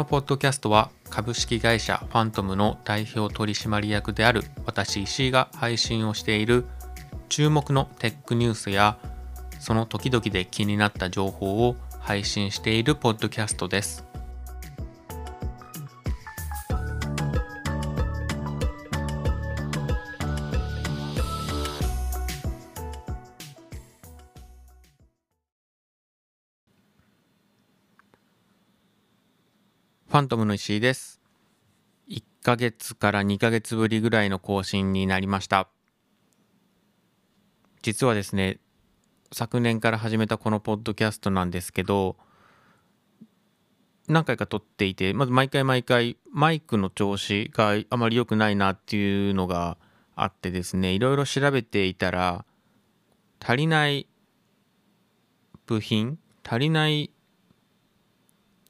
のポッドキャストは株式会社ファントムの代表取締役である私石井が配信をしている注目のテックニュースやその時々で気になった情報を配信しているポッドキャストです。ファントムの石井です。1ヶ月から2ヶ月ぶりぐらいの更新になりました。実はですね、昨年から始めたこのポッドキャストなんですけど、何回か撮っていて、まず毎回毎回マイクの調子があまり良くないなっていうのがあってですね、いろいろ調べていたら、足りない部品、足りない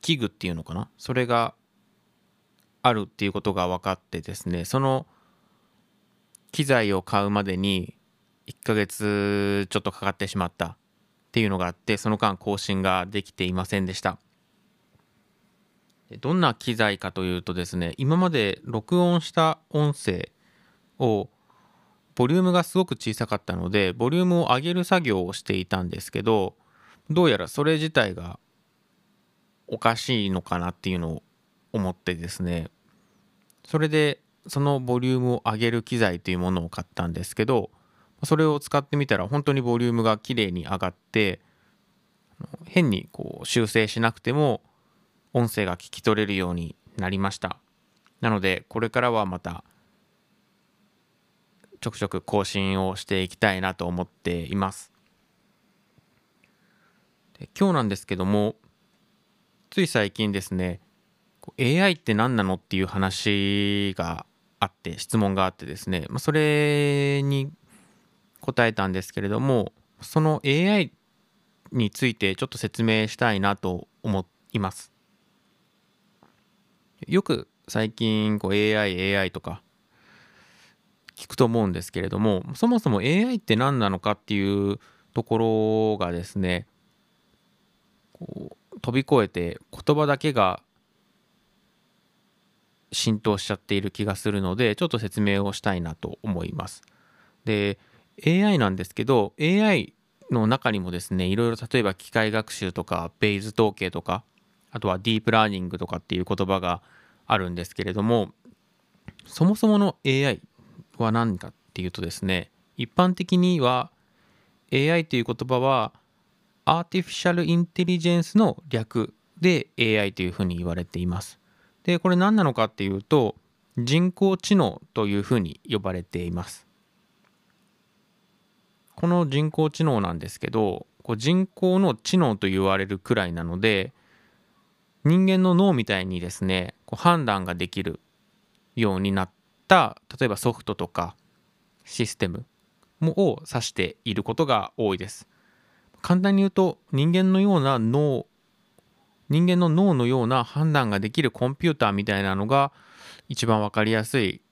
器具っていうのかな？それがあるっていうことが分かってですねその機材を買うまでに1ヶ月ちょっとかかってしまったっていうのがあってその間更新ができていませんでした。どんな機材かというとですね今まで録音した音声をボリュームがすごく小さかったのでボリュームを上げる作業をしていたんですけどどうやらそれ自体がおかしいのかなっていうのを思ってですね。それでそのボリュームを上げる機材というものを買ったんですけどそれを使ってみたら本当にボリュームがきれいに上がって変にこう修正しなくても音声が聞き取れるようになりました。なのでこれからはまたちょくちょく更新をしていきたいなと思っています。今日なんですけどもつい最近ですね AI って何なのっていう話があって質問があってですね、ま、それに答えたんですけれどもその AI についてちょっと説明したいなと思います。よく最近こう AI AI とか聞くと思うんですけれどもそもそも AI って何なのかっていうところがですねこう飛び越えて言葉だけが浸透しちゃっている気がするのでちょっと説明をしたいなと思います。で AI なんですけど AI の中にもですねいろいろ例えば機械学習とかベイズ統計とかあとはディープラーニングとかっていう言葉があるんですけれどもそもそもの AI は何かっていうとですね一般的には AI という言葉はアーティフィシャルインテリジェンスの略で AI というふうに言われています。で、これ何なのかっていうと、人工知能というふうに呼ばれています。この人工知能なんですけど、こう人工の知能と言われるくらいなので、人間の脳みたいにですね、こう判断ができるようになった、例えばソフトとかシステムを指していることが多いです。簡単に言うと人間のような脳人間の脳のような判断ができるコンピューターみたいなのが一番わかりやすい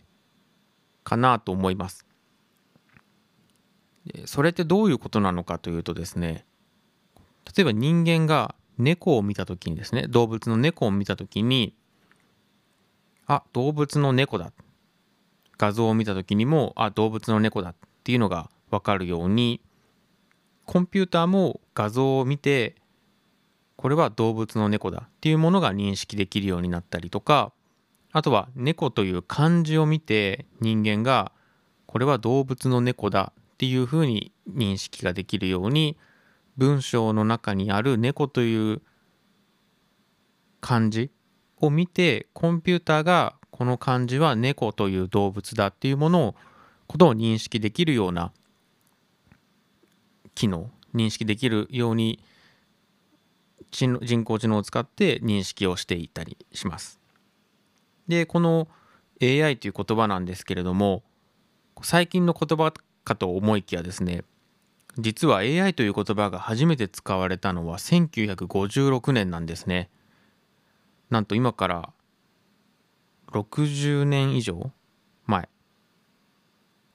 かなと思います。それってどういうことなのかというとですね例えば人間が猫を見た時にですね動物の猫を見た時にあ動物の猫だ画像を見た時にもあ動物の猫だっていうのが分かるようにコンピューターも画像を見てこれは動物の猫だっていうものが認識できるようになったりとかあとは猫という漢字を見て人間がこれは動物の猫だっていうふうに認識ができるように文章の中にある猫という漢字を見てコンピューターがこの漢字は猫という動物だっていうものをことを認識できるような機能認識できるように人工知能を使って認識をしていたりします。でこの AI という言葉なんですけれども最近の言葉かと思いきやですね実は AI という言葉が初めて使われたのは1956年なんですね。なんと今から60年以上前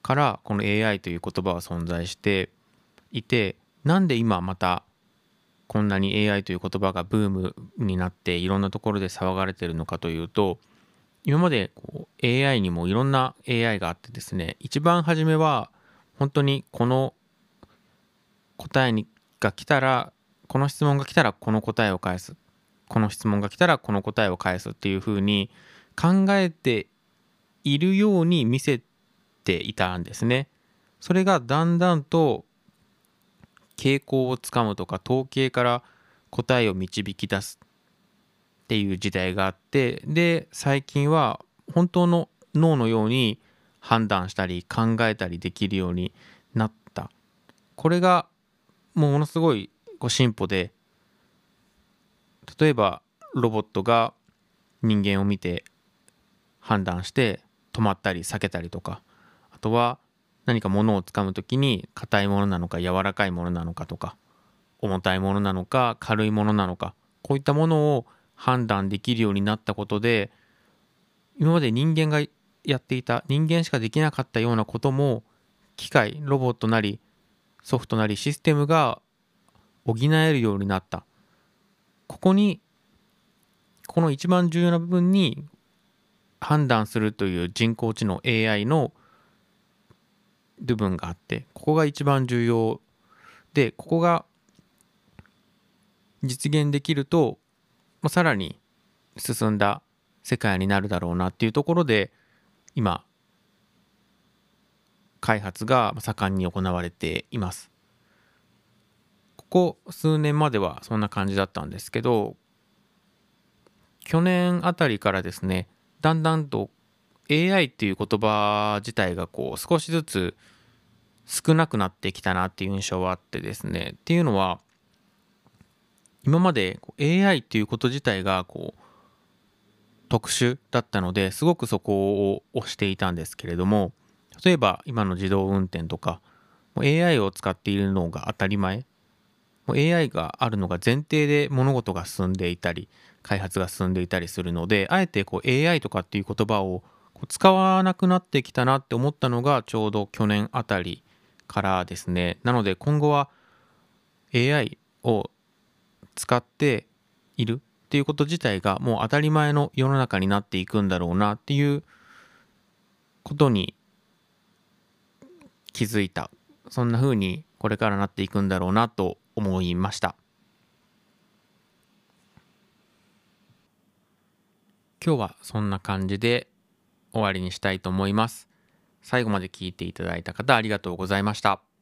からこの AI という言葉は存在していてなんで今またこんなに AI という言葉がブームになっていろんなところで騒がれてるのかというと今までこう AI にもいろんな AI があってですね一番初めは本当にこの答えにが来たらこの質問が来たらこの答えを返すこの質問が来たらこの答えを返すっていうふうに考えているように見せていたんですね。それがだんだんと傾向をつかむとか統計から答えを導き出すっていう時代があってで最近は本当の脳のように判断したり考えたりできるようになった。これがもうものすごいこう進歩で例えばロボットが人間を見て判断して止まったり避けたりとかあとは何か物をつかむ時に硬いものなのか柔らかいものなのかとか重たいものなのか軽いものなのかこういったものを判断できるようになったことで今まで人間がやっていた人間しかできなかったようなことも機械ロボットなりソフトなりシステムが補えるようになった。ここにこの一番重要な部分に判断するという人工知能 AI の部分があってここが一番重要でここが実現できるとまあ、さらに進んだ世界になるだろうなっていうところで今開発が盛んに行われています。ここ数年まではそんな感じだったんですけど去年あたりからですねだんだんと AI っていう言葉自体がこう少しずつ少なくなってきたなっていう印象はあってですね。っていうのは今まで AI っていうこと自体がこう特殊だったのですごくそこを押していたんですけれども例えば今の自動運転とか AI を使っているのが当たり前 AI があるのが前提で物事が進んでいたり開発が進んでいたりするのであえてこう AI とかっていう言葉を使わなくなってきたなって思ったのがちょうど去年あたりからですね。なので今後は AI を使っているっていうこと自体がもう当たり前の世の中になっていくんだろうなっていうことに気づいたそんな風にこれからなっていくんだろうなと思いました。今日はそんな感じで終わりにしたいと思います。最後まで聞いていただいた方ありがとうございました。